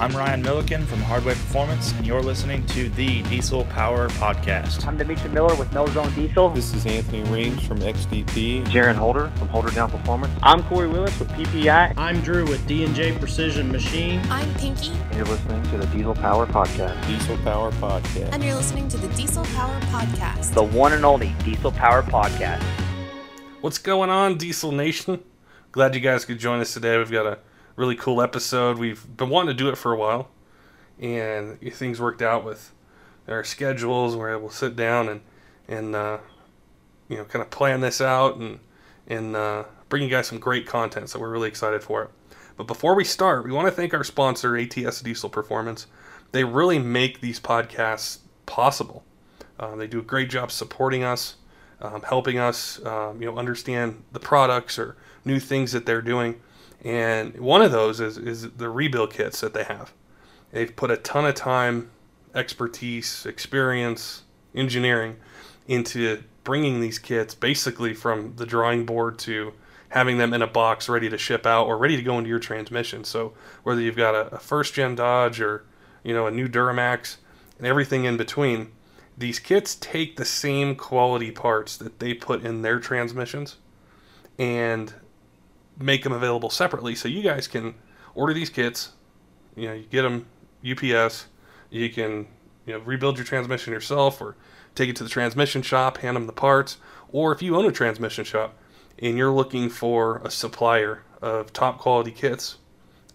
I'm Ryan Milliken from Hardway Performance, and you're listening to the Diesel Power Podcast. I'm Dimitri Miller with No Zone Diesel. This is Anthony Reams from XDP. Jaron Holder from Holder Down Performance. I'm Corey Willis with PPEI. I'm Drew with D&J Precision Machine. I'm Pinky. And you're listening to the Diesel Power Podcast. Diesel Power Podcast. And you're listening to the Diesel Power Podcast. The one and only Diesel Power Podcast. What's going on, Diesel Nation? Glad you guys could join us today. We've got a really cool episode. We've been wanting to do it for a while, and things worked out with our schedules. We're able to sit down and and uh, you know kind of plan this out and and uh, bring you guys some great content. So we're really excited for it. But before we start, we want to thank our sponsor, ATS Diesel Performance. They really make these podcasts possible. Uh, they do a great job supporting us, um, helping us, um, you know, understand the products or new things that they're doing. And one of those is, is the rebuild kits that they have. They've put a ton of time, expertise, experience, engineering into bringing these kits basically from the drawing board to having them in a box ready to ship out or ready to go into your transmission. So whether you've got a, a first gen Dodge or you know a new Duramax and everything in between, these kits take the same quality parts that they put in their transmissions and make them available separately so you guys can order these kits you know you get them ups you can you know rebuild your transmission yourself or take it to the transmission shop hand them the parts or if you own a transmission shop and you're looking for a supplier of top quality kits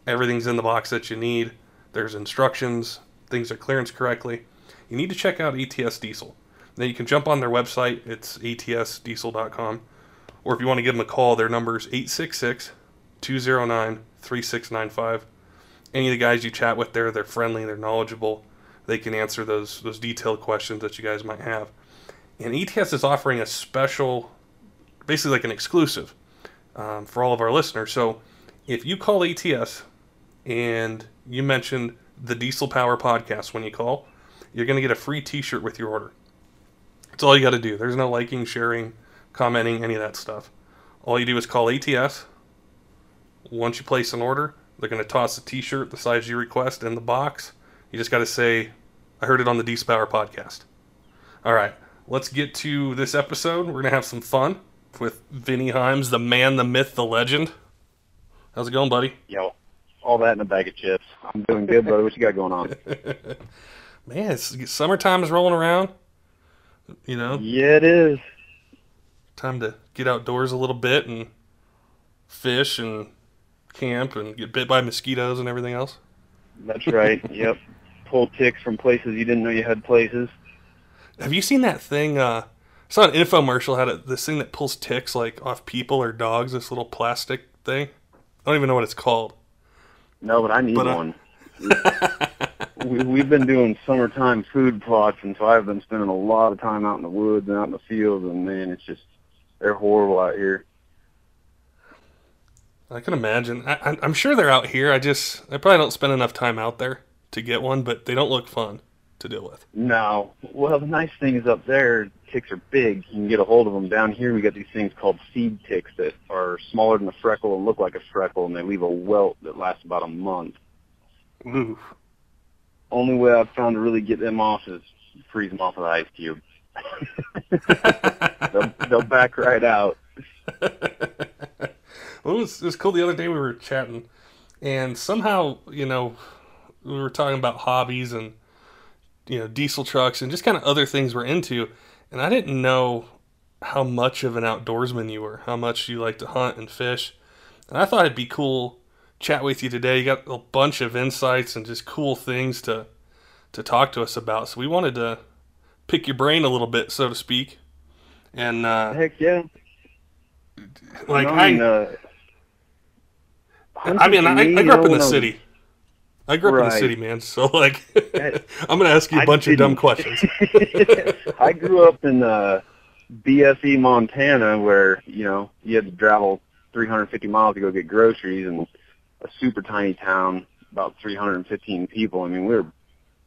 everything's in the box that you need there's instructions things are clearance correctly you need to check out ats diesel. Then you can jump on their website it's atsdiesel.com or if you want to give them a call, their number is 866 209 3695. Any of the guys you chat with there, they're friendly, they're knowledgeable, they can answer those, those detailed questions that you guys might have. And ATS is offering a special, basically like an exclusive um, for all of our listeners. So if you call ATS and you mentioned the Diesel Power podcast when you call, you're going to get a free t shirt with your order. That's all you got to do. There's no liking, sharing, commenting, any of that stuff. All you do is call ATS. Once you place an order, they're going to toss a t-shirt the size you request in the box. You just got to say, I heard it on the Diesel Power podcast. All right, let's get to this episode. We're going to have some fun with Vinny Himes, the man, the myth, the legend. How's it going, buddy? Yo, all that in a bag of chips. I'm doing good, brother. What you got going on? Man, it's, summertime is rolling around. You know? Yeah, it is time to get outdoors a little bit and fish and camp and get bit by mosquitoes and everything else. That's right. yep. Pull ticks from places you didn't know you had places. Have you seen that thing? Uh, I saw an infomercial had a, this thing that pulls ticks like off people or dogs. This little plastic thing. I don't even know what it's called. No, but I need but, uh, one. we, we've been doing summertime food plots, and so I've been spending a lot of time out in the woods and out in the fields, and man, it's just they're horrible out here. I can imagine. I, am sure they're out here. I just I probably don't spend enough time out there to get one, but they don't look fun to deal with. No. Well, the nice thing is up there, ticks are big. You can get a hold of them. Down here, we got these things called seed ticks that are smaller than a freckle and look like a freckle, and they leave a welt that lasts about a month. Ooh. Only way I've found to really get them off is freeze them off with an ice cube. they'll, they'll back right out. well, it was, it was cool. The other day we were chatting, and somehow, you know, we were talking about hobbies and, you know, diesel trucks and just kind of other things we're into. And I didn't know how much of an outdoorsman you were, how much you like to hunt and fish. And I thought it'd be cool chat with you today. You got a bunch of insights and just cool things to to talk to us about. So we wanted to pick your brain a little bit, so to speak. And uh, heck yeah, like I, uh, I mean, I, I, grew up in the city. I grew up right. in the city, man. So like, I'm gonna ask you a bunch of dumb questions. I grew up in uh, BFE, Montana, where you know you had to travel 350 miles to go get groceries, and a super tiny town, about 315 people. I mean, we were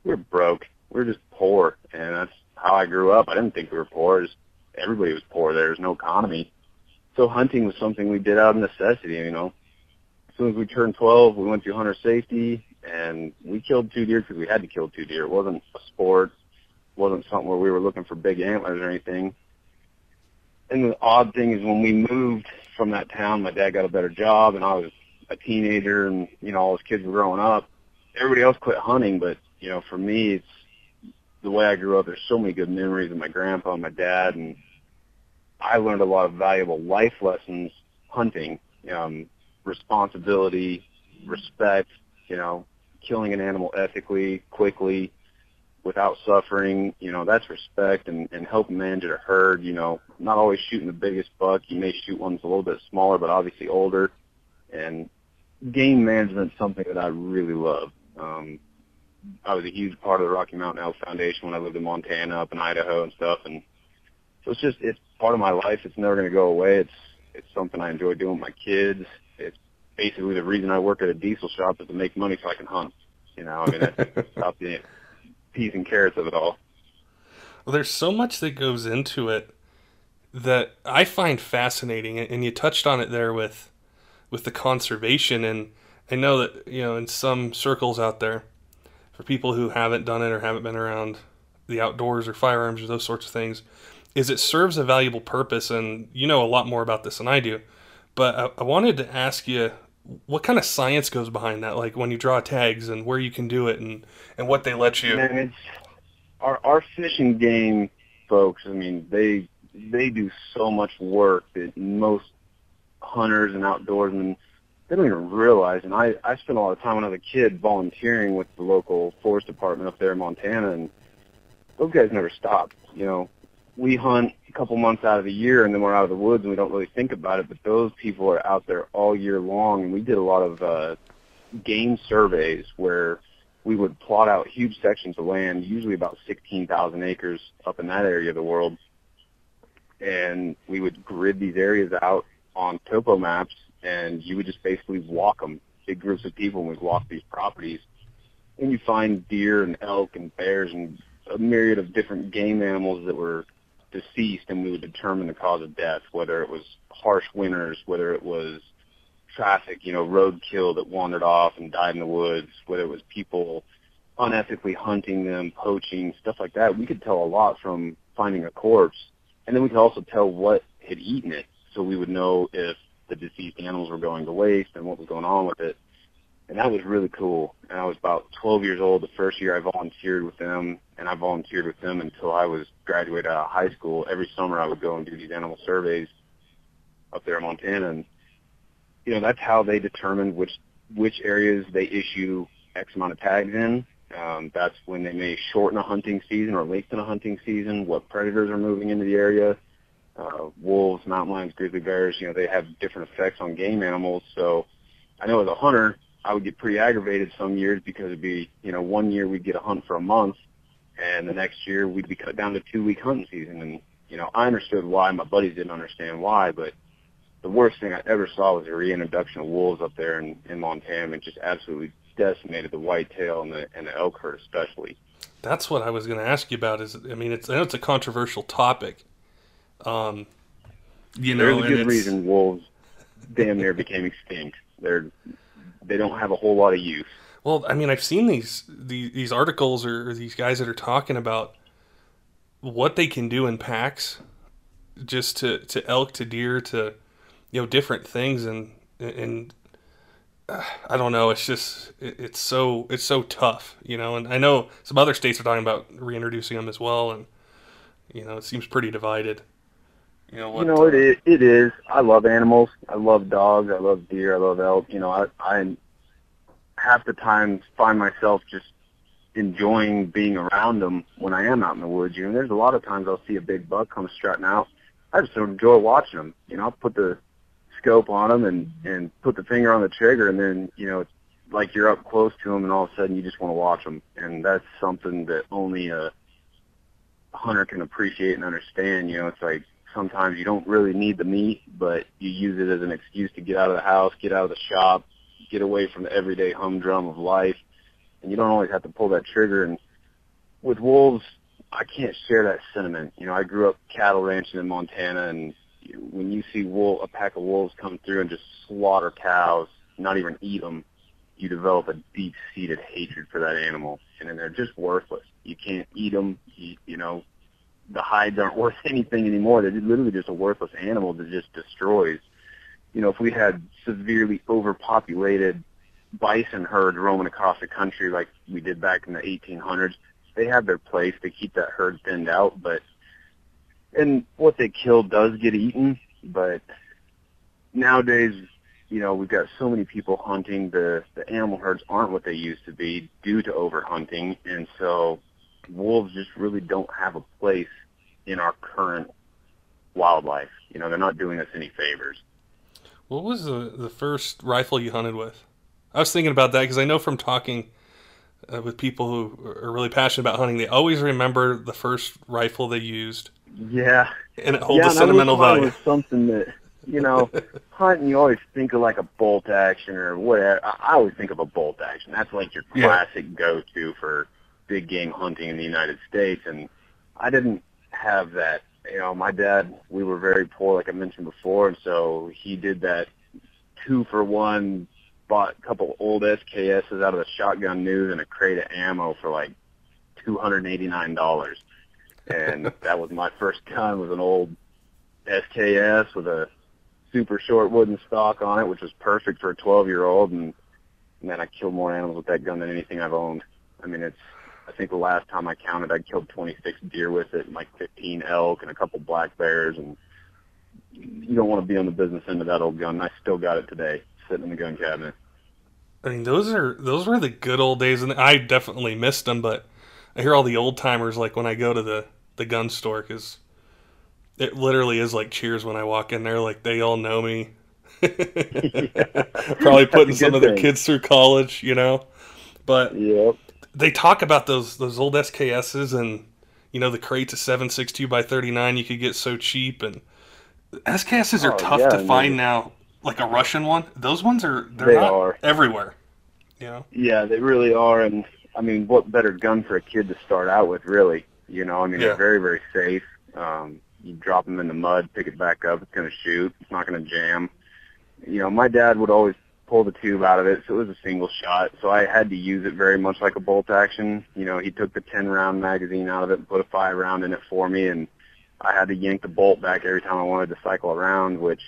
we were broke. We were just poor, and that's how I grew up. I didn't think we were poor. Just everybody was poor. There was no economy. So hunting was something we did out of necessity, you know. As soon as we turned 12, we went through hunter safety, and we killed two deer because we had to kill two deer. It wasn't a sport, It wasn't something where we were looking for big antlers or anything. And the odd thing is when we moved from that town, my dad got a better job, and I was a teenager, and you know all his kids were growing up. Everybody else quit hunting, but you know for me, it's the way I grew up. There's so many good memories of my grandpa and my dad, and I learned a lot of valuable life lessons hunting. Um, responsibility, respect, you know, killing an animal ethically, quickly, without suffering, you know, that's respect and, and helping manage a herd, you know, not always shooting the biggest buck. You may shoot ones a little bit smaller, but obviously older. And game management is something that I really love. Um, I was a huge part of the Rocky Mountain Elk Foundation when I lived in Montana, up in Idaho and stuff. And so it's just, it's part of my life. It's never going to go away. It's, it's something I enjoy doing with my kids. It's basically the reason I work at a diesel shop is to make money so I can hunt. You know, I mean, that's the peas and carrots of it all. Well, there's so much that goes into it that I find fascinating, and you touched on it there with with the conservation. And I know that you know in some circles out there, for people who haven't done it or haven't been around the outdoors or firearms or those sorts of things, is it serves a valuable purpose. And you know a lot more about this than I do, but I, I wanted to ask you what kind of science goes behind that like when you draw tags and where you can do it and and what they let you Man, it's our our fishing game folks i mean they they do so much work that most hunters and outdoorsmen they don't even realize and i i spent a lot of time when i was a kid volunteering with the local forest department up there in montana and those guys never stop you know we hunt a couple months out of the year and then we're out of the woods and we don't really think about it but those people are out there all year long. And we did a lot of uh game surveys where we would plot out huge sections of land usually about 16,000 acres up in that area of the world. And we would grid these areas out on topo maps and you would just basically walk them big groups of people and we'd walk these properties. And you find deer and elk and bears and a myriad of different game animals that were deceased and we would determine the cause of death, whether it was harsh winters, whether it was traffic, you know, roadkill that wandered off and died in the woods, whether it was people unethically hunting them, poaching, stuff like that. We could tell a lot from finding a corpse. And then we could also tell what had eaten it. So we would know if the deceased animals were going to waste and what was going on with it. And that was really cool. And I was about 12 years old the first year I volunteered with them and I volunteered with them until I was graduated out of high school. Every summer I would go and do these animal surveys up there in Montana, and you know that's how they determine which which areas they issue X amount of tags in. Um, that's when they may shorten a hunting season or lengthen a hunting season. What predators are moving into the area. Uh, wolves, mountain lions, grizzly bears, you know, they have different effects on game animals. So I know as a hunter, I would get pretty aggravated some years because it'd be, you know, one year we'd get a hunt for a month and the next year we'd be cut down to two week hunting season. And you know, I understood why. My buddies didn't understand why, but the worst thing I ever saw was the reintroduction of wolves up there in, in Montana, and just absolutely decimated the whitetail and the and the elk herd especially. That's what I was going to ask you about. Is I mean, it's I know it's a controversial topic. Um, you know, there's a good reason wolves damn near became extinct. They're they don't have a whole lot of use. Well, I mean, I've seen these these, these articles or, or these guys that are talking about what they can do in packs, just to, to elk to deer to you know different things and and uh, I don't know. It's just it, it's so it's so tough, you know. And I know some other states are talking about reintroducing them as well, and you know it seems pretty divided. You know what? You know, it uh, is, it is. I love animals. I love dogs. I love deer. I love elk. You know, I, I half the time find myself just enjoying being around them when I am out in the woods. You know, there's a lot of times I'll see a big buck come strutting out. I just enjoy watching them. You know, I'll put the scope on them and and put the finger on the trigger, and then you know, it's like you're up close to them, and all of a sudden you just want to watch them. And that's something that only a hunter can appreciate and understand. You know, it's like sometimes you don't really need the meat, but you use it as an excuse to get out of the house, get out of the shop, get away from the everyday humdrum of life. And you don't always have to pull that trigger. And with wolves, I can't share that sentiment. You know, I grew up cattle ranching in Montana, and when you see wool, a pack of wolves come through and just slaughter cows, not even eat them, you develop a deep-seated hatred for that animal, and then they're just worthless. You can't eat them. You, you know, the hides aren't worth anything anymore. They're literally just a worthless animal that just destroys. You know, if we had severely overpopulated bison herds roaming across the country like we did back in the 1800s, they have their place. They keep that herd thinned out, but and what they kill does get eaten. But nowadays, you know, we've got so many people hunting. The the animal herds aren't what they used to be due to overhunting, and so wolves just really don't have a place in our current wildlife. You know, they're not doing us any favors. What was the the first rifle you hunted with? I was thinking about that because I know from talking uh, with people who are really passionate about hunting, they always remember the first rifle they used, Yeah, and it holds yeah, a sentimental I wish mine value. was something that you know, hunting. You always think of like a bolt action or whatever. I I always think of a bolt action. That's like your Yeah. classic go-to for big game hunting in the United States. And I didn't have that. You know, my dad. We were very poor, like I mentioned before, and so he did that two for one. Bought a couple old SKSs out of the shotgun news and a crate of ammo for like two hundred and eighty nine dollars. And that was my first gun was an old SKS with a super short wooden stock on it, which was perfect for a 12 year old. And man, I killed more animals with that gun than anything I've owned. I mean, it's, I think the last time I counted, I killed 26 deer with it and like 15 elk and a couple black bears. And you don't want to be on the business end of that old gun. I still got it today, sitting in the gun cabinet. I mean, those are those were the good old days, and I definitely missed them. But I hear all the old timers like when I go to the the gun store because it literally is like Cheers when I walk in there. Like they all know me. Probably putting some good of their kids through college, you know. But Yep. They talk about those those old SKSs and you know the crates of seven six two by thirty nine you could get so cheap and SKSs are Oh, tough yeah, to find they- now. Like a Russian one, those ones are they're They not are. everywhere. You know. Yeah, they really are. And I mean, what better gun for a kid to start out with, really? You know, I mean, Yeah. they're very, very safe. Um, you drop them in the mud, pick it back up, it's going to shoot. It's not going to jam. You know, my dad would always pull the tube out of it, so it was a single shot. So I had to use it very much like a bolt action. You know, he took the 10 round magazine out of it and put a five round in it for me, and I had to yank the bolt back every time I wanted to cycle around, which,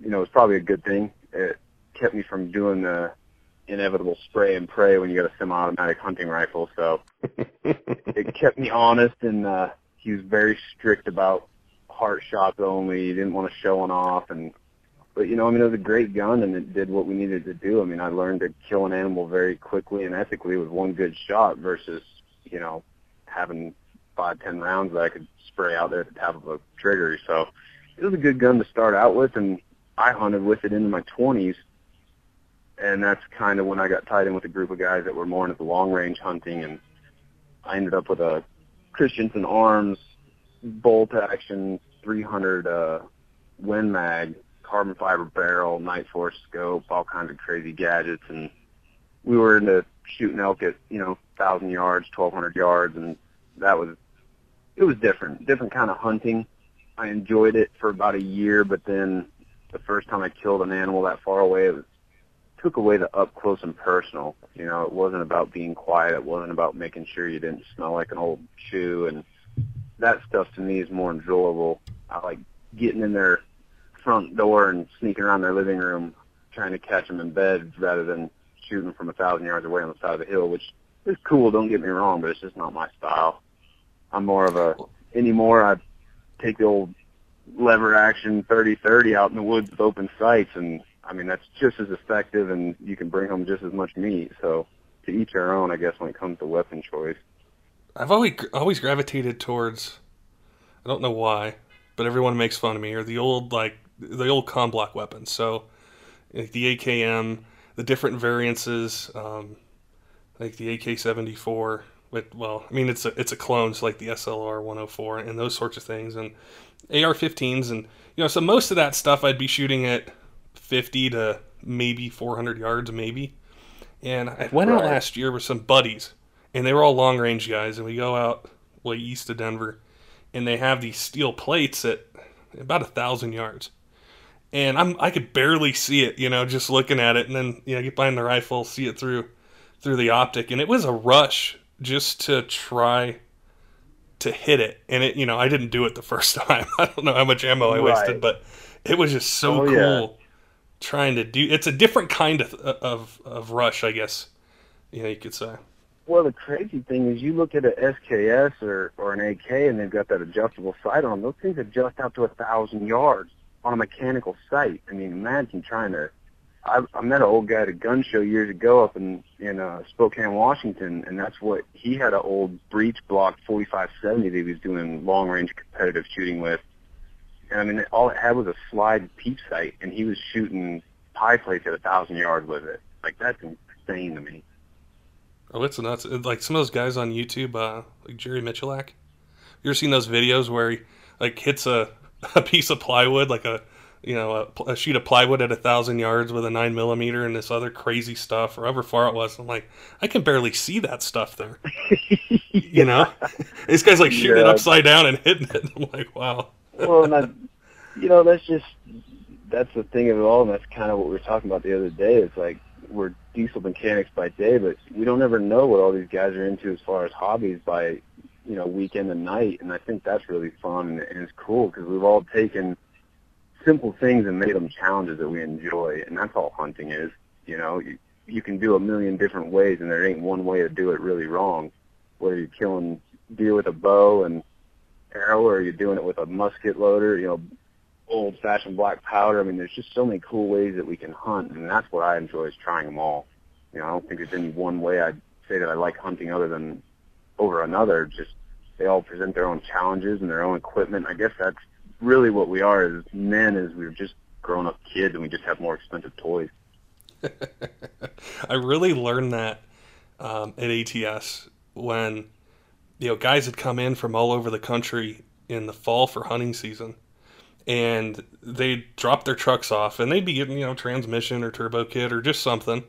you know, was probably a good thing. It kept me from doing the inevitable spray and pray when you got a semi-automatic hunting rifle. So it kept me honest, and uh, he was very strict about heart shots only. He didn't want to show one off, and but you know, I mean, it was a great gun, and it did what we needed to do. I mean, I learned to kill an animal very quickly and ethically with one good shot versus you know having five, ten rounds that I could spray out there at the tap of a trigger. So it was a good gun to start out with, and I hunted with it into my 20s and that's kind of when I got tied in with a group of guys that were more into the long range hunting, and I ended up with a Christensen Arms bolt action 300 uh, Win Mag, carbon fiber barrel, Nightforce scope, all kinds of crazy gadgets, and we were into shooting elk at you know thousand yards, 1200 yards, and that was it was different, different kind of hunting. I enjoyed it for about a year, but then the first time I killed an animal that far away, it was took away the up close and personal. You know, it wasn't about being quiet. It wasn't about making sure you didn't smell like an old shoe, and that stuff to me is more enjoyable. I like getting in their front door and sneaking around their living room, trying to catch them in bed rather than shooting from a thousand yards away on the side of the hill, which is cool. Don't get me wrong, but it's just not my style. I'm more of a anymore. I take the old lever action 30-30 out in the woods with open sights and I mean that's just as effective and you can bring home just as much meat so to each their own I guess when it comes to weapon choice I've always always gravitated towards. I don't know why, but everyone makes fun of me. Or the old like the old com block weapons. So like the AKM, the different variances, um, like the AK seventy four. With well, I mean it's a it's a clone, so like the SLR one hundred four and those sorts of things, and AR fifteens, and you know so most of that stuff I'd be shooting at fifty to maybe four hundred yards, maybe. And I went out last year with some buddies, and they were all long range guys, and we go out way east of Denver, and they have these steel plates at about a thousand yards, and I'm I could barely see it, you know, just looking at it, and then you know get behind the rifle, see it through through the optic, and it was a rush just to try to hit it, and it you know I didn't do it the first time. I don't know how much ammo I wasted, but it was just so Oh, cool yeah. trying to do. It's a different kind of of of rush, I guess. You know, you could say. Well, the crazy thing is, you look at a SKS or or an AK, and they've got that adjustable sight on. Those things adjust out to a thousand yards on a mechanical sight. I mean, imagine trying to. I, I met an old guy at a gun show years ago up in in uh, Spokane, Washington, and that's what he had an old breech block 4570 that he was doing long range competitive shooting with. And I mean, all it had was a slide peep sight, and he was shooting pie plates at a thousand yards with it. Like that's insane to me. Oh, it's nuts! Like some of those guys on YouTube, uh, like Jerry Miculek. You ever seen those videos where he like hits a, a piece of plywood, like a you know a, pl- a sheet of plywood at a thousand yards with a nine millimeter and this other crazy stuff, or however far it was. I'm like, I can barely see that stuff there. You know, this guy's like shooting it upside down and hitting it. I'm like, wow. well, and I, you know, that's just that's the thing of it all, and that's kind of what we were talking about the other day. It's like we're diesel mechanics by day, but we don't ever know what all these guys are into as far as hobbies by, you know, weekend and night. And I think that's really fun and, it's cool because we've all taken simple things and made them challenges that we enjoy, and that's all hunting is. You know, you, you can do a million different ways, and there ain't one way to do it really wrong. Whether you're killing deer with a bow and arrow, or you're doing it with a musket loader, you know, old-fashioned black powder. I mean, there's just so many cool ways that we can hunt, and that's what I enjoy is trying them all. You know, I don't think there's any one way I'd say that I like hunting other than over another. Just they all present their own challenges and their own equipment. I guess that's really what we are as men, is we're just grown-up kids and we just have more expensive toys. I really learned that um, at ATS when you know guys had come in from all over the country in the fall for hunting season, and they'd drop their trucks off, and they'd be getting you know transmission or turbo kit or just something,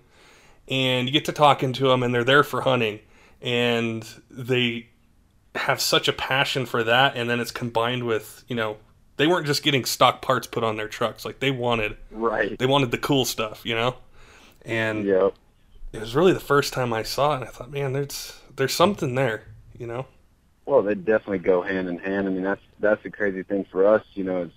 and you get to talking to them, and they're there for hunting, and they have such a passion for that, and then it's combined with you know they weren't just getting stock parts put on their trucks, like they wanted Right. they wanted the cool stuff, you know, and Yep. it was really the first time I saw it. and I thought, man, there's there's something there, you know. Well, they definitely go hand in hand. I mean, that's that's the crazy thing for us, you know, is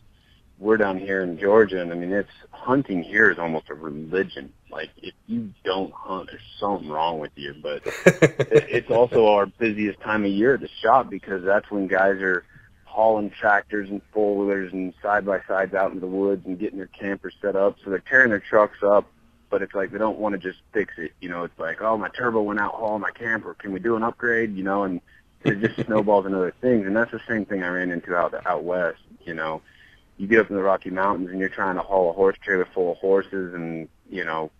we're down here in Georgia, and I mean, it's hunting here is almost a religion. Like, if you don't hunt, there's something wrong with you. But it, it's also our busiest time of year at the shop because that's when guys are hauling tractors and four wheelers and side by sides out into the woods and getting their campers set up. So they're tearing their trucks up, but it's like they don't want to just fix it. You know, it's like, oh, my turbo went out hauling my camper. Can we do an upgrade? You know, and it just snowballs into other things. And that's the same thing I ran into out out west. You know, you get up in the Rocky Mountains and you're trying to haul a horse trailer full of horses and you know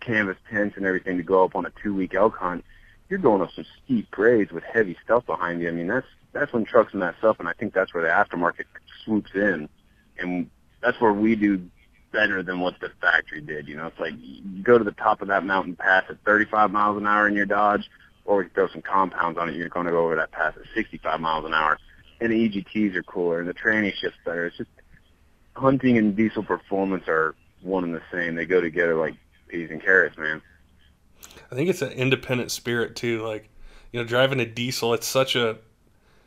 canvas tents and everything to go up on a two week elk hunt. You're going up some steep grades with heavy stuff behind you. I mean, that's that's when trucks mess up, and I think that's where the aftermarket swoops in, and that's where we do better than what the factory did. You know, it's like you go to the top of that mountain pass at 35 miles an hour in your Dodge, or we throw some compounds on it. You're going to go over that pass at 65 miles an hour, and the EGTs are cooler, and the tranny shifts better. It's just hunting and diesel performance are one and the same. They go together like peas and carrots, man. I think it's an independent spirit too. Like, you know, driving a diesel, it's such a,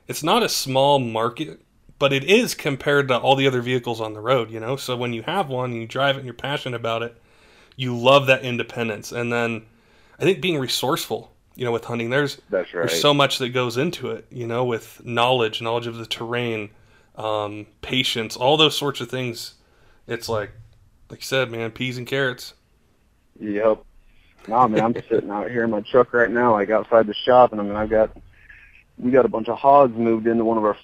it's not a small market, but it is compared to all the other vehicles on the road. You know, so when you have one you drive it and you're passionate about it, you love that independence. And then, I think being resourceful, you know, with hunting, there's That's right. there's so much that goes into it. You know, with knowledge, knowledge of the terrain, um, patience, all those sorts of things. It's like, like you said, man, peas and carrots. Yep. No, man, I'm sitting out here in my truck right now, like outside the shop, and I mean, I've got we got a bunch of hogs moved into one of our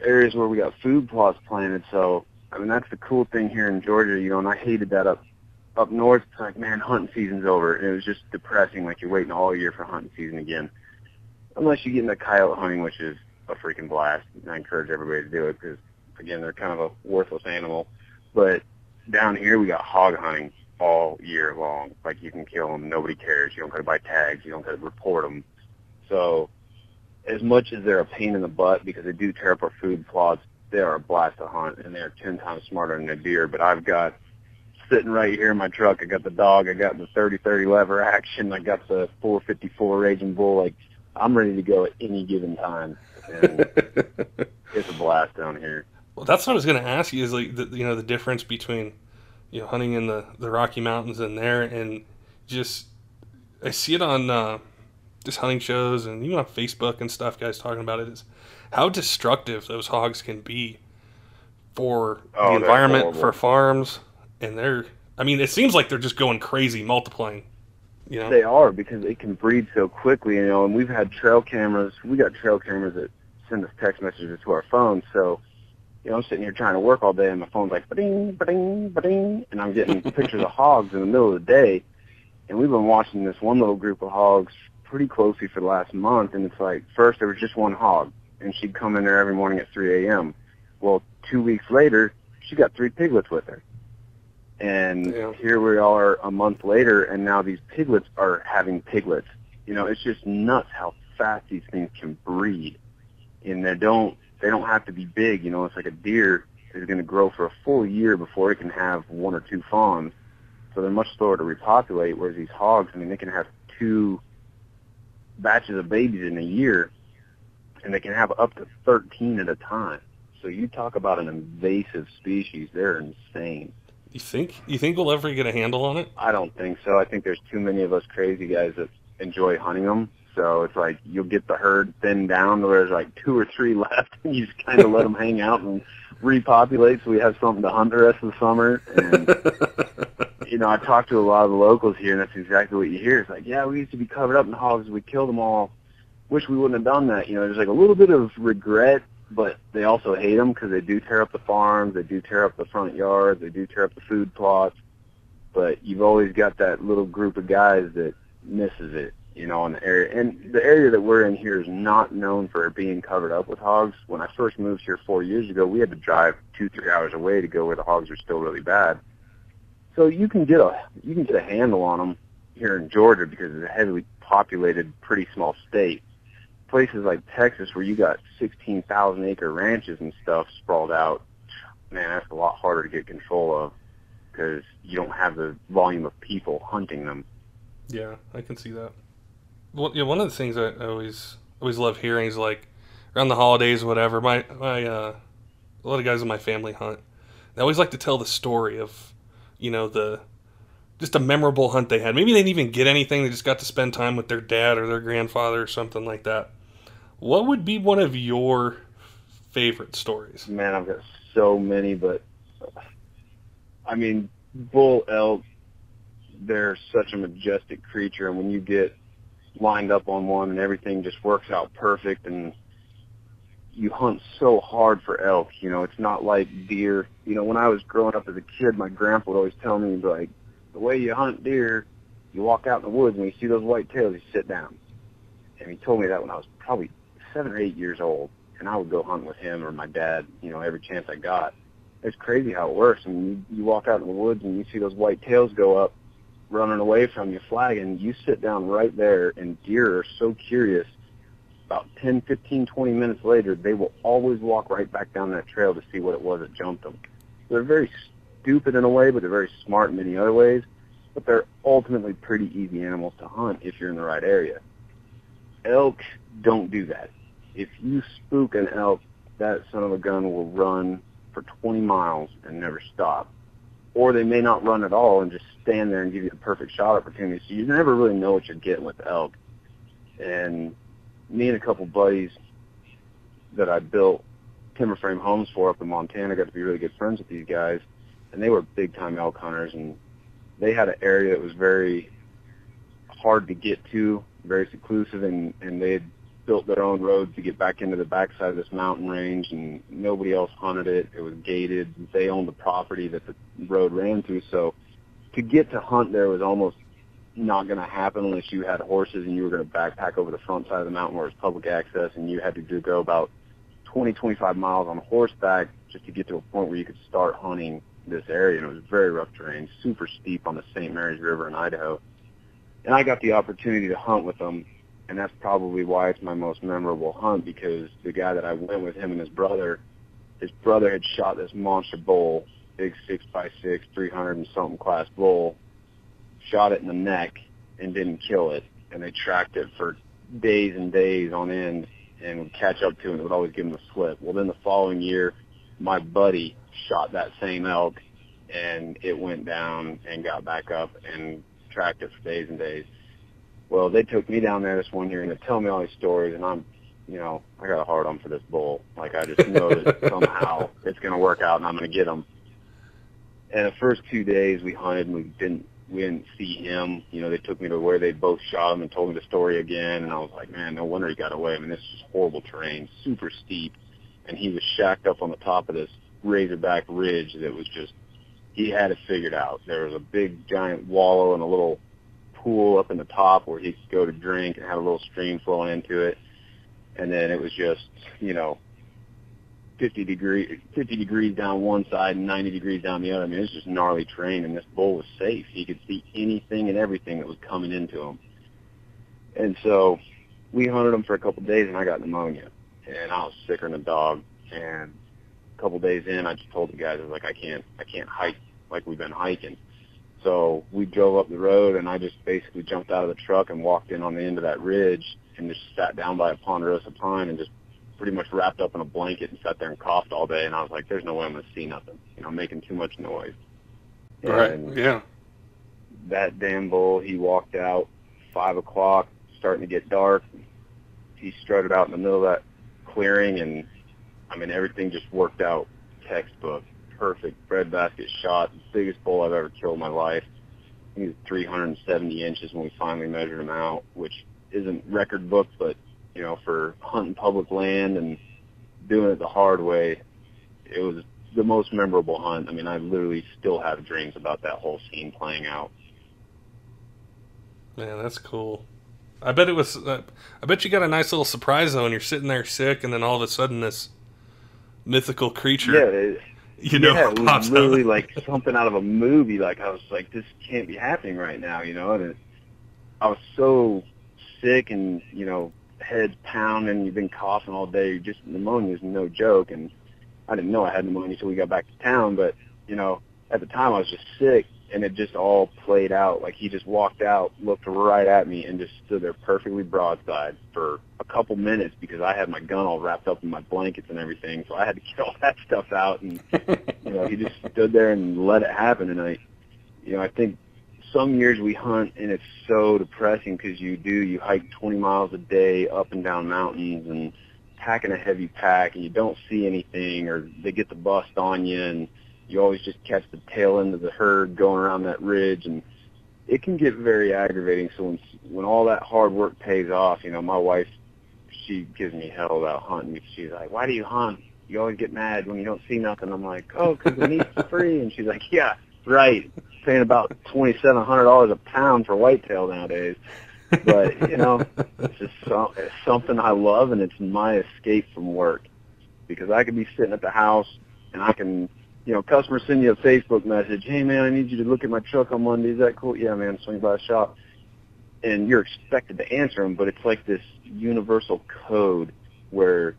areas where we got food plots planted. So, I mean, that's the cool thing here in Georgia, you know. And I hated that up up north. It's like, man, hunting season's over, and it was just depressing. Like you're waiting all year for hunting season again, unless you get into coyote hunting, which is a freaking blast. And I encourage everybody to do it because, again, they're kind of a worthless animal. But down here, we got hog hunting all year long. Like you can kill them, nobody cares. You don't got to buy tags. You don't got to report them. So, as much as they're a pain in the butt because they do tear up our food plots, they are a blast to hunt, and they are ten times smarter than a deer. But I've got sitting right here in my truck. I got the dog. I got the 30-30 lever action. I got the 454 Raging Bull. Like I'm ready to go at any given time, and it's a blast down here. Well, that's what I was going to ask you. Is like the, you know the difference between you know hunting in the the Rocky Mountains and there, and just I see it on uh, just hunting shows and even on Facebook and stuff. Guys talking about it is how destructive those hogs can be for Oh, the environment, for farms, and they're. I mean, it seems like they're just going crazy, multiplying. You know, They are because it can breed so quickly, you know. And we've had trail cameras. We got trail cameras that send us text messages to our phones. So, you know, I'm sitting here trying to work all day, and my phone's like ba-ding, ba-ding, ba-ding, and I'm getting pictures of hogs in the middle of the day. And we've been watching this one little group of hogs pretty closely for the last month. And it's like first there was just one hog, and she'd come in there every morning at 3 a.m. Well, two weeks later, she got three piglets with her. And Yeah. here we are a month later, and now these piglets are having piglets. You know, it's just nuts how fast these things can breed, and they don't they don't have to be big. You know, it's like a deer is going to grow for a full year before it can have one or two fawns, so they're much slower to repopulate. Whereas these hogs, I mean, they can have two batches of babies in a year, and they can have up to 13 at a time. So you talk about an invasive species, they're insane. You think you think we'll ever get a handle on it? I don't think so. I think there's too many of us crazy guys that enjoy hunting them. So it's like you'll get the herd thinned down where there's like two or three left, and you just kind of let them hang out and repopulate so we have something to hunt the rest of the summer. And you know, I talked to a lot of the locals here, and that's exactly what you hear. It's like, yeah, we used to be covered up in hogs. We killed them all. Wish we wouldn't have done that. You know, there's like a little bit of regret, but they also hate them because they do tear up the farms. They do tear up the front yards. They do tear up the food plots. But you've always got that little group of guys that misses it, you know, in the area. And the area that we're in here is not known for being covered up with hogs. When I first moved here four years ago, we had to drive two, three hours away to go where the hogs are still really bad. So you can get a you can get a handle on them here in Georgia because it's a heavily populated, pretty small state. Places like Texas, where you got 16,000 acre ranches and stuff sprawled out, man, that's a lot harder to get control of because you don't have the volume of people hunting them. Yeah, I can see that. Well, yeah, one of the things I always always love hearing is like around the holidays, or whatever. My my uh, a lot of guys in my family hunt. They always like to tell the story of, you know, the just a memorable hunt they had. Maybe they didn't even get anything. They just got to spend time with their dad or their grandfather or something like that. What would be one of your favorite stories? Man, I've got so many, but I mean, bull elk, they're such a majestic creature, and when you get lined up on one and everything just works out perfect, and you hunt so hard for elk, you know, it's not like deer. You know, when I was growing up as a kid, my grandpa would always tell me, like, the way you hunt deer, you walk out in the woods and you see those white tails, you sit down. And he told me that when I was probably seven or eight years old, and I would go hunt with him or my dad, you know, every chance I got. It's crazy how it works. Mean, you, you walk out in the woods and you see those white tails go up, running away from you, flagging. You sit down right there, and deer are so curious. About 10, 15, 20 minutes later, they will always walk right back down that trail to see what it was that jumped them. They're very stupid in a way, but they're very smart in many other ways. But they're ultimately pretty easy animals to hunt if you're in the right area. Elk don't do that. If you spook an elk, that son of a gun will run for 20 miles and never stop. Or they may not run at all and just stand there and give you the perfect shot opportunity. So you never really know what you're getting with elk. And me and a couple buddies that I built timber frame homes for up in Montana got to be really good friends with these guys. And they were big time elk hunters and they had an area that was very hard to get to, very seclusive and, and they had built their own roads to get back into the backside of this mountain range and nobody else hunted it. It was gated. They owned the property that the road ran through. So to get to hunt there was almost not going to happen unless you had horses and you were going to backpack over the front side of the mountain where it's public access and you had to do, go about 20, 25 miles on horseback just to get to a point where you could start hunting this area. And it was very rough terrain, super steep on the St. Maries River in Idaho. And I got the opportunity to hunt with them and that's probably why it's my most memorable hunt because the guy that I went with him and his brother his brother had shot this monster bull, big six by six, three hundred and something class bull, shot it in the neck and didn't kill it, and they tracked it for days and days on end and would catch up to it and would always give him a slip. Well, then the following year, my buddy shot that same elk and it went down and got back up and tracked it for days and days. Well, they took me down there this one year and they tell me all these stories and I'm, you know, I got a hard on for this bull. Like I just know that somehow it's going to work out and I'm going to get him. And the first two days we hunted and we didn't we didn't see him. You know, they took me to where they both shot him and told me the story again. And I was like, man, no wonder he got away. I mean, this is horrible terrain, super steep, and he was shacked up on the top of this razorback ridge that was just. He had it figured out. There was a big giant wallow and a little pool up in the top where he could go to drink and had a little stream flowing into it. And then it was just, you know, 50 degree 50 degrees down one side and 90 degrees down the other. I mean, it's just gnarly terrain, and this bull was safe. He could see anything and everything that was coming into him. And so we hunted him for a couple of days, and I got pneumonia, and I was sicker than a dog. And a couple of days in, I just told the guys, I was like, I can't, I can't hike like we've been hiking. So we drove up the road, and I just basically jumped out of the truck and walked in on the end of that ridge and just sat down by a ponderosa pine and just pretty much wrapped up in a blanket and sat there and coughed all day. And I was like, there's no way I'm going to see nothing. You know, making too much noise. Right. And Yeah. that damn bull, he walked out five o'clock, starting to get dark. He strutted out in the middle of that clearing, and I mean everything just worked out textbook, perfect breadbasket shot, biggest bull I've ever killed in my life. He was 370 inches when we finally measured him out, which isn't record book, but you know, for hunting public land and doing it the hard way, it was the most memorable hunt. I mean, I literally still have dreams about that whole scene playing out. Man, that's cool. I bet it was. Uh, I bet you got a nice little surprise though, and you're sitting there sick, and then all of a sudden this mythical creature, Yeah, it, you know, yeah, it was pops literally like something out of a movie. Like I was like, this can't be happening right now, you know. And it, I was so sick, and you know, head's pounding. You've been coughing all day. Just pneumonia is no joke, and I didn't know I had pneumonia until we got back to town. But you know, at the time I was just sick, and it just all played out. Like he just walked out, looked right at me, and just stood there perfectly broadside for a couple minutes because I had my gun all wrapped up in my blankets and everything. So I had to get all that stuff out, and you know, he just stood there and let it happen. And I, you know, I think some years we hunt and it's so depressing because you do you hike 20 miles a day up and down mountains and packing a heavy pack and you don't see anything or they get the bust on you and you always just catch the tail end of the herd going around that ridge and it can get very aggravating. So when when all that hard work pays off you know my wife she gives me hell about hunting. She's like why do you hunt? You always get mad when you don't see nothing. I'm like oh because the meat's free. And she's like yeah right. Paying about twenty seven hundred dollars a pound for whitetail nowadays. But you know, it's just some, it's something I love, and it's my escape from work. Because I could be sitting at the house and I can, you know, customers send you a Facebook message, hey man, I need you to look at my truck on Monday. Is that cool? Yeah, man, swing by the shop. And you're expected to answer them, but it's like this universal code where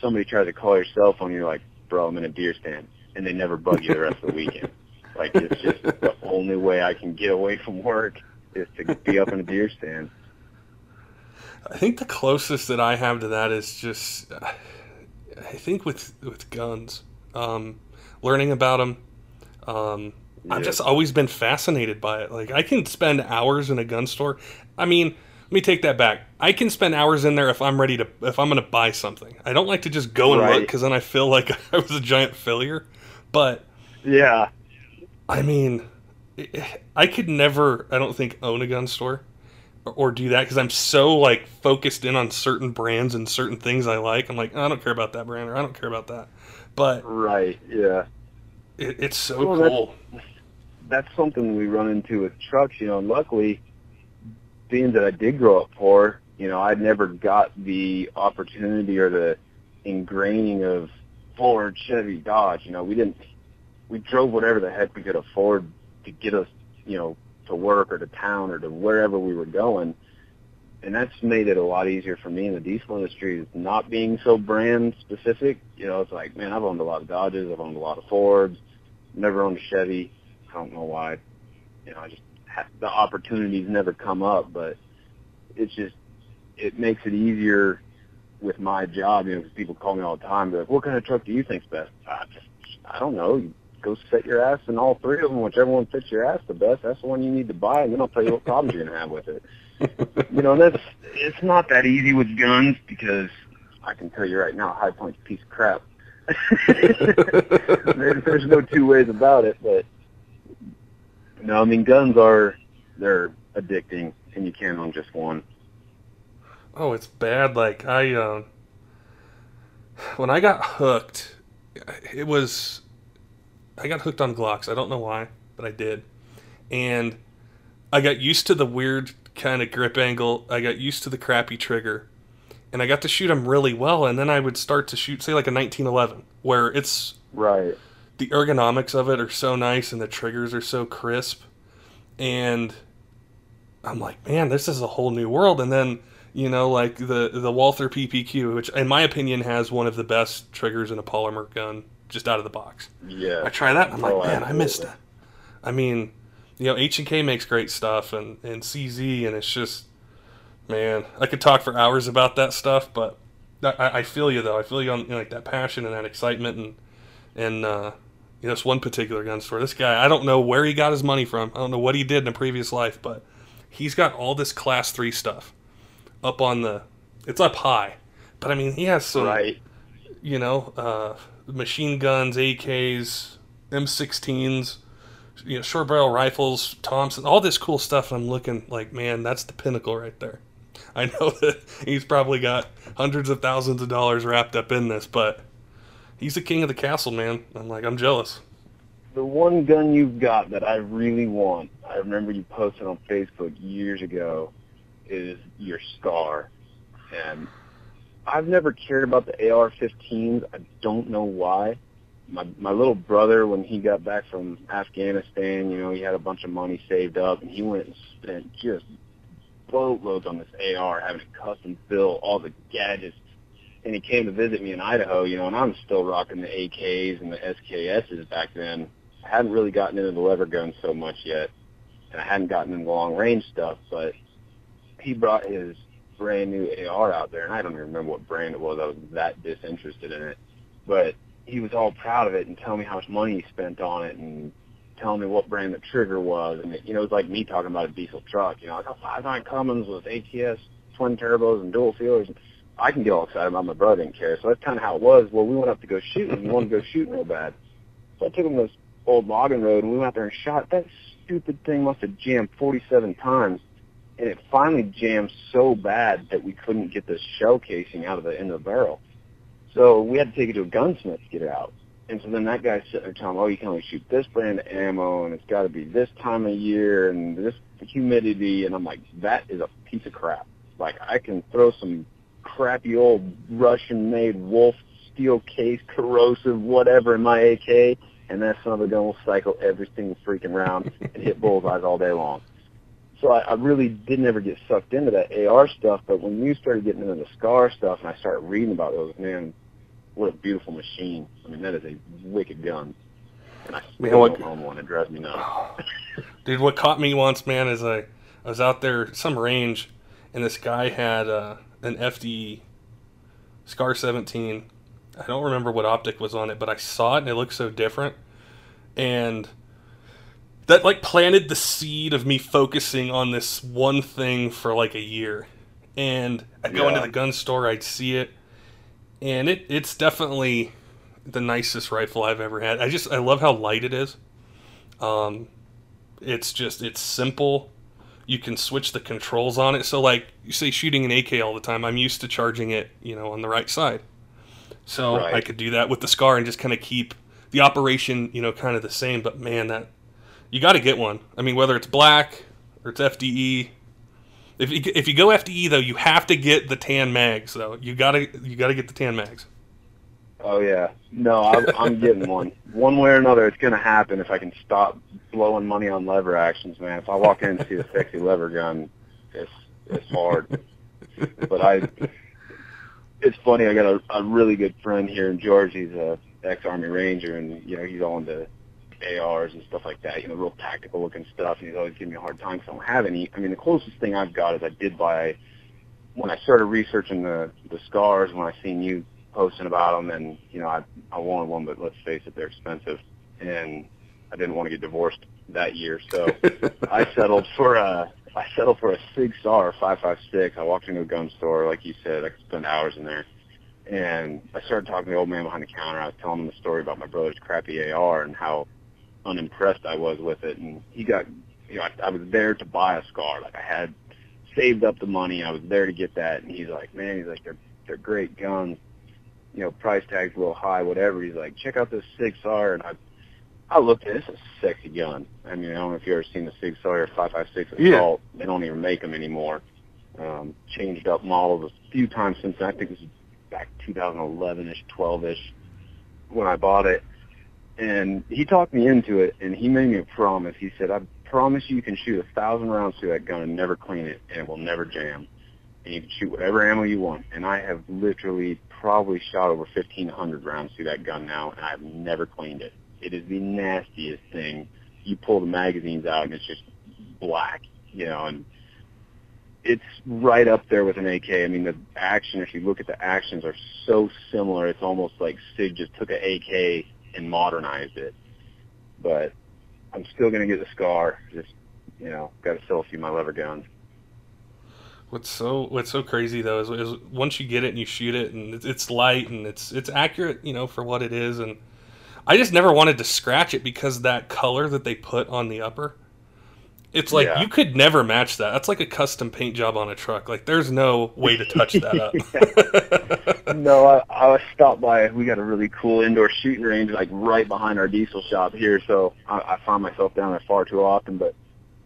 somebody tries to call your cell phone, you're like, bro, I'm in a deer stand, and they never bug you the rest of the weekend. Like it's just the only way I can get away from work is to be up in a deer stand. I think the closest that I have to that is just, I think with with guns, um, learning about them. Um, I've just always been fascinated by it. Like I can spend hours in a gun store. I mean, let me take that back. I can spend hours in there if I'm ready to if I'm going to buy something. I don't like to just go and look because then I feel like I was a giant failure. But Yeah, I mean, I could never, I don't think, own a gun store or, or do that because I'm so like focused in on certain brands and certain things I like. I'm like, I don't care about that brand or I don't care about that. But right. Yeah, it, it's so Well, cool. that's something we run into with trucks. You know, and luckily, being that I did grow up poor, you know, I'd never got the opportunity or the ingraining of Ford, Chevy, Dodge. You know, we didn't. We drove whatever the heck we could afford to get us, you know, to work or to town or to wherever we were going. And that's made it a lot easier for me in the diesel industry, is not being so brand specific. You know, it's like, man, I've owned a lot of Dodges, I've owned a lot of Fords, never owned a Chevy. I don't know why. You know, I just ha- the opportunities never come up, but it's just it makes it easier with my job. You know, 'cause people call me all the time. They're like, "What kind of truck do you think's best?" I just, I don't know. You go set your ass in all three of them, whichever one fits your ass the best. That's the one you need to buy, and then I'll tell you what problems you're gonna have with it. You know, that's it's not that easy with guns because I can tell you right now, Hi-Point's a piece of crap. there, there's no two ways about it, but no, I mean guns are they're addicting, and you can't own just one. Oh, it's bad. Like I, uh, when I got hooked, it was I got hooked on Glocks. I don't know why, but I did, and I got used to the weird kind of grip angle. I got used to the crappy trigger, and I got to shoot them really well. And then I would start to shoot, say, like a 1911, where it's Right. the ergonomics of it are so nice and the triggers are so crisp and i'm like man this is a whole new world and then you know like the the walther ppq which in my opinion has one of the best triggers in a polymer gun just out of the box Yeah. i try that and i'm like Oh, man i missed that i mean you know h&k makes great stuff and and cz and it's just man i could talk for hours about that stuff but i, I feel you though i feel you on you know, like that passion and that excitement and and uh, you know, this one particular gun store. This guy, I don't know where he got his money from. I don't know what he did in a previous life, but he's got all this class three stuff up on the. It's up high, but I mean, he has some, Right. you know, uh, machine guns, AKs, M16s, you know, short barrel rifles, Thompson, all this cool stuff. And I'm looking like, man, that's the pinnacle right there. I know that he's probably got hundreds of thousands of dollars wrapped up in this, but he's the king of the castle, man. I'm like, I'm jealous. The one gun you've got that I really want, I remember you posted on Facebook years ago, is your Scar. And I've never cared about the AR-15s. I don't know why. My my little brother, when he got back from Afghanistan, you know, he had a bunch of money saved up, and he went and spent just boatloads on this AR, having it custom built, all the gadgets. And he came to visit me in Idaho, you know, and I'm still rocking the AKs and the SKSs back then. I hadn't really gotten into the lever guns so much yet, and I hadn't gotten into long range stuff. But he brought his brand new AR out there, and I don't even remember what brand it was. I was that disinterested in it, but he was all proud of it and telling me how much money he spent on it and telling me what brand the trigger was. And it, you know, it was like me talking about a diesel truck. You know, I got oh, five nine Cummins with ATS twin turbos and dual fuelers. I can get all excited about. My brother didn't care, so that's kind of how it was. Well, we went up to go shoot, and he wanted to go shoot real bad. So I took him to this old logging road, and we went out there and shot. That stupid thing must have jammed 47 times, and it finally jammed so bad that we couldn't get the shell casing out of the end of the barrel. So we had to take it to a gunsmith to get it out. And so then that guy's sitting there telling, him, oh, you can only shoot this brand of ammo, and it's got to be this time of year, and this humidity. And I'm like, that is a piece of crap. Like, I can throw some crappy old Russian-made Wolf steel case, corrosive, whatever in my AK, and that son of a gun will cycle every single freaking round and hit bullseyes all day long. So I, I really didn't ever get sucked into that AR stuff, but when you started getting into the SCAR stuff and I started reading about those, man, what a beautiful machine. I mean, that is a wicked gun. And I Man, still what- own one. It drives me nuts. Dude, what caught me once, man, is I, I was out there some range, and this guy had uh, an FD Scar 17. I don't remember what optic was on it, but I saw it and it looked so different, and that like planted the seed of me focusing on this one thing for like a year. And I'd go into the gun store, I'd see it, and it it's definitely the nicest rifle I've ever had. I just I love how light it is. Um, it's just it's simple. You can switch the controls on it. So like you say shooting an AK all the time, I'm used to charging it, you know, on the right side. So Right. I could do that with the scar and just kind of keep the operation, you know, kind of the same. But man, that you got to get one. I mean, whether it's black or it's FDE. If you, if you go FDE though, you have to get the tan mags though. You gotta you gotta get the tan mags. Oh yeah, no, I, I'm getting one. One way or another, it's gonna happen if I can stop blowing money on lever actions, man. If I walk in and see a sexy lever gun, it's it's hard. but I, it's funny. I got a, a really good friend here in Georgia. He's a ex-Army Ranger, and you know he's all into ARs and stuff like that. You know, real tactical looking stuff. And he's always giving me a hard time because I don't have any. I mean, the closest thing I've got is I did buy when I started researching the the scars. When I seen you posting about them, and you know, I I wanted one, but let's face it, they're expensive, and I didn't want to get divorced that year, so I settled for a I settled for a Sig Sauer 556. I walked into a gun store, like you said, I could spend hours in there. And I started talking to the old man behind the counter. I was telling him the story about my brother's crappy AR and how unimpressed I was with it. And he got, you know, I, I was there to buy a scar. Like I had saved up the money. I was there to get that. And he's like, man, he's like, they're they're great guns. You know, price tag's a little high, whatever. He's like, check out this Sig Sauer. And I I looked at it. It's a sexy gun. I mean, I don't know if you've ever seen the Sig Sauer 556 Assault. Yeah. They don't even make them anymore. Um, changed up models a few times since. I think this is back 2011-ish, 12-ish when I bought it. And he talked me into it, and he made me a promise. He said, I promise you you can shoot a thousand rounds through that gun and never clean it, and it will never jam. And you can shoot whatever ammo you want. And I have literally probably shot over 1,500 rounds through that gun now, and I've never cleaned it. It is the nastiest thing. You pull the magazines out, and it's just black, you know, and it's right up there with an AK. I mean, the action, if you look at the actions, are so similar. It's almost like Sig just took an AK and modernized it. But I'm still to get the scar. Just, you know, got to sell a few of my lever guns. What's so what's so crazy though is, is once you get it and you shoot it and it's, it's light and it's it's accurate, you know, for what it is. And I just never wanted to scratch it because that color that they put on the upper. It's like Yeah. you could never match that. That's like a custom paint job on a truck. Like there's no way to touch that up. no, I, I stopped by. We got a really cool indoor shooting range, like right behind our diesel shop here. So I, I find myself down there far too often. But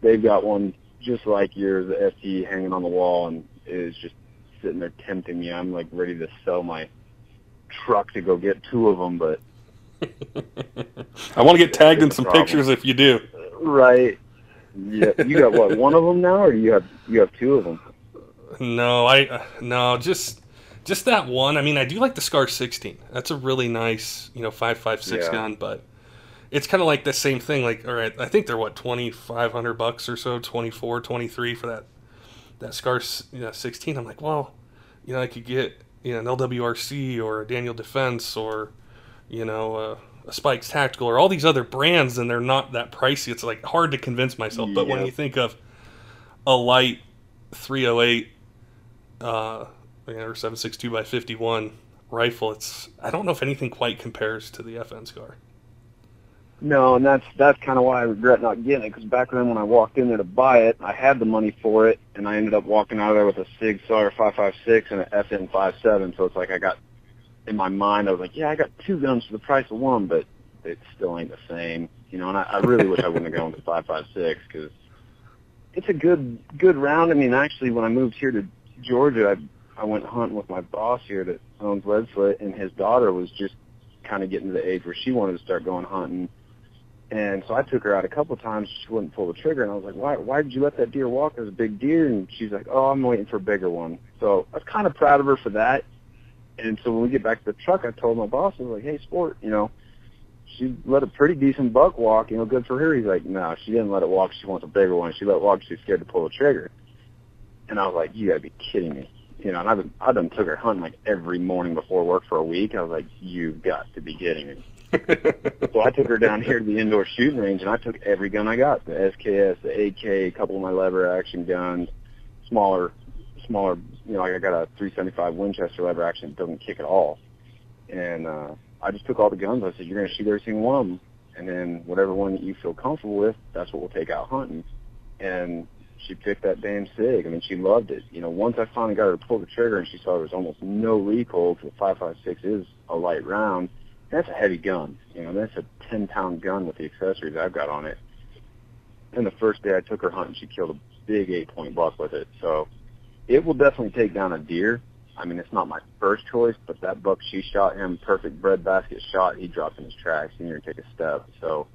they've got one just like yours, the FT, hanging on the wall, and is just sitting there tempting me. I'm like ready to sell my truck to go get two of them, but I want to get tagged in some problem. pictures if you do. right. Yeah, you got what? One of them now, or you have you have two of them? No, I no, just just that one. I mean, I do like the Scar 16. That's a really nice, you know, 556 Yeah. gun, but it's kind of like the same thing like all right, I think they're what 2500 bucks or so, 24, 23 for that that Scar you know, 16. I'm like, well, you know, I could get, you know, an LWRC or a Daniel Defense or you know, uh, Spikes Tactical or all these other brands and they're not that pricey. It's like hard to convince myself, but when you think of a light 308 uh, or 762 by 51 rifle, it's I don't know if anything quite compares to the FN Scar. No, and that's that's kind of why I regret not getting it. Because back then, when I walked in there to buy it, I had the money for it, and I ended up walking out of there with a Sig Sauer 556 and an FN 57. So it's like I got in my mind, I was like, yeah, I got two guns for the price of one, but it still ain't the same, you know. And I, I really wish I wouldn't have gone with the 556 because it's a good good round. I mean, actually, when I moved here to Georgia, I I went hunting with my boss here that owns Lead and his daughter was just kind of getting to the age where she wanted to start going hunting. And so I took her out a couple times. She wouldn't pull the trigger, and I was like, "Why? Why did you let that deer walk? It a big deer." And she's like, "Oh, I'm waiting for a bigger one." So I was kind of proud of her for that. And so when we get back to the truck, I told my boss, I was like, "Hey, sport, you know, she let a pretty decent buck walk. You know, good for her." He's like, "No, she didn't let it walk. She wants a bigger one. She let it walk. She's scared to pull the trigger." And I was like, "You gotta be kidding me!" You know, and I've been, I done took her hunting like every morning before work for a week. I was like, "You've got to be kidding me!" So I took her down here to the indoor shooting range, and I took every gun I got: the SKS, the AK, a couple of my lever action guns, smaller, smaller. You know, like I got a 375 Winchester lever action that doesn't kick at all, and uh, I just took all the guns. I said, "You're going to shoot every single one of them, and then whatever one that you feel comfortable with, that's what we'll take out hunting." And she picked that damn Sig. I mean, she loved it. You know, once I finally got her to pull the trigger, and she saw there was almost no recoil because the 5.56 is a light round that's a heavy gun. You know, that's a 10 pound gun with the accessories I've got on it. And the first day I took her hunting, she killed a big eight point buck with it. So it will definitely take down a deer. I mean, it's not my first choice, but that buck she shot him, perfect breadbasket shot. He dropped in his tracks. He didn't take a step. So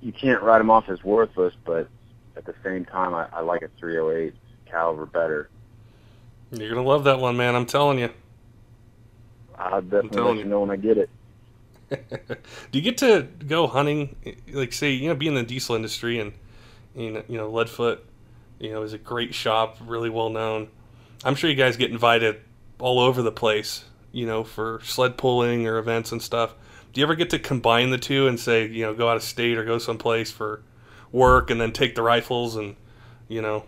you can't write him off as worthless, but at the same time, I, I like a 308 caliber better. You're gonna love that one, man. I'm telling you. I'll definitely telling let you. you know when I get it. Do you get to go hunting? Like, say, you know, be in the diesel industry and, you know, you know, Leadfoot, you know, is a great shop, really well known. I'm sure you guys get invited all over the place, you know, for sled pulling or events and stuff. Do you ever get to combine the two and say, you know, go out of state or go someplace for work and then take the rifles and, you know,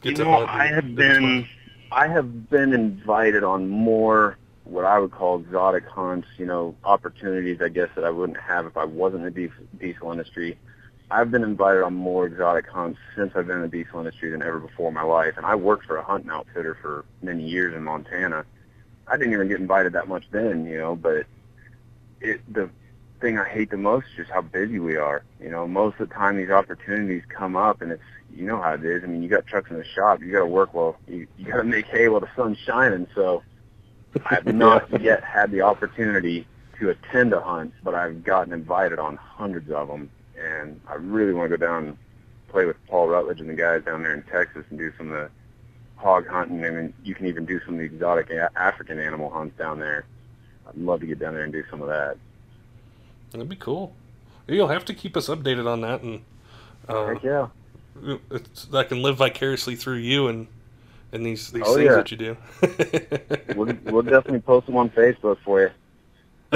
get You to know, I have been, I have been invited on more what I would call exotic hunts. You know, opportunities I guess that I wouldn't have if I wasn't in the diesel industry. I've been invited on more exotic hunts since I've been in the diesel industry than ever before in my life. And I worked for a hunting outfitter for many years in Montana. I didn't even get invited that much then, you know, but it the thing I hate the most is just how busy we are. You know, most of the time these opportunities come up and it's you know how it is. I mean, you got trucks in the shop, you got to work while you you got to make hay while the sun's shining. So I've not yet had the opportunity to attend a hunt, but I've gotten invited on hundreds of them, and I really want to go down and play with Paul Rutledge and the guys down there in Texas and do some of the hog hunting, and then you can even do some of the exotic a- African animal hunts down there. I'd love to get down there and do some of that. That'd be cool. You'll have to keep us updated on that, and uh, Heck yeah. it's, I can live vicariously through you and and these these Oh, things yeah. that you do. We'll, we'll definitely post them on Facebook for you.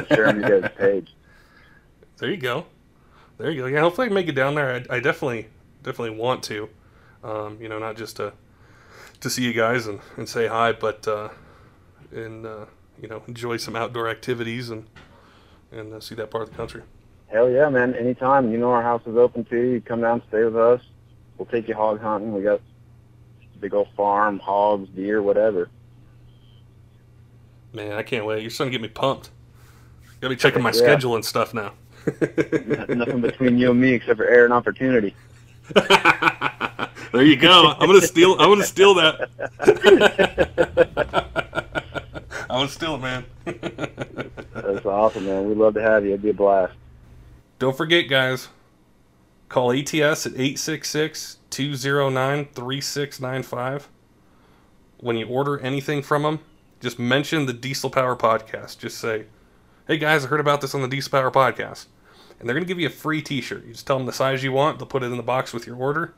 Share to your guys' page. there you go, there you go. Yeah, hopefully I can make it down there. I, I definitely definitely want to. Um, you know, not just to to see you guys and, and say hi, but uh, and uh, you know enjoy some outdoor activities and and uh, see that part of the country. Hell yeah, man. Anytime. You know our house is open too. You come down, stay with us. We'll take you hog hunting. We got big old farm, hogs, deer, whatever. Man, I can't wait. You're starting to get me pumped. Gotta be checking my Yeah. schedule and stuff now. Nothing between you and me except for air and opportunity. there you go. I'm gonna steal. I'm gonna steal that. I'm gonna steal it, man. That's awesome, man. We'd love to have you. It'd be a blast. Don't forget, guys. Call ATS at 866-209-3695. When you order anything from them, just mention the Diesel Power Podcast. Just say, "Hey guys, I heard about this on the Diesel Power Podcast," and they're gonna give you a free T-shirt. You just tell them the size you want. They'll put it in the box with your order,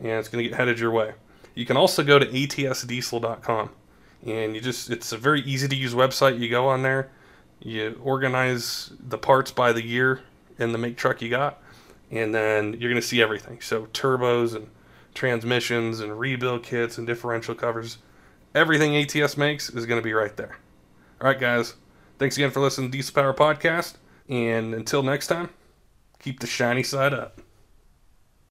and it's gonna get headed your way. You can also go to atsdiesel.com, and you just—it's a very easy to use website. You go on there, you organize the parts by the year and the make truck you got, and then you're gonna see everything. So turbos and transmissions and rebuild kits and differential covers. Everything ATS makes is going to be right there. All right, guys. Thanks again for listening to Diesel Power Podcast. And until next time, keep the shiny side up.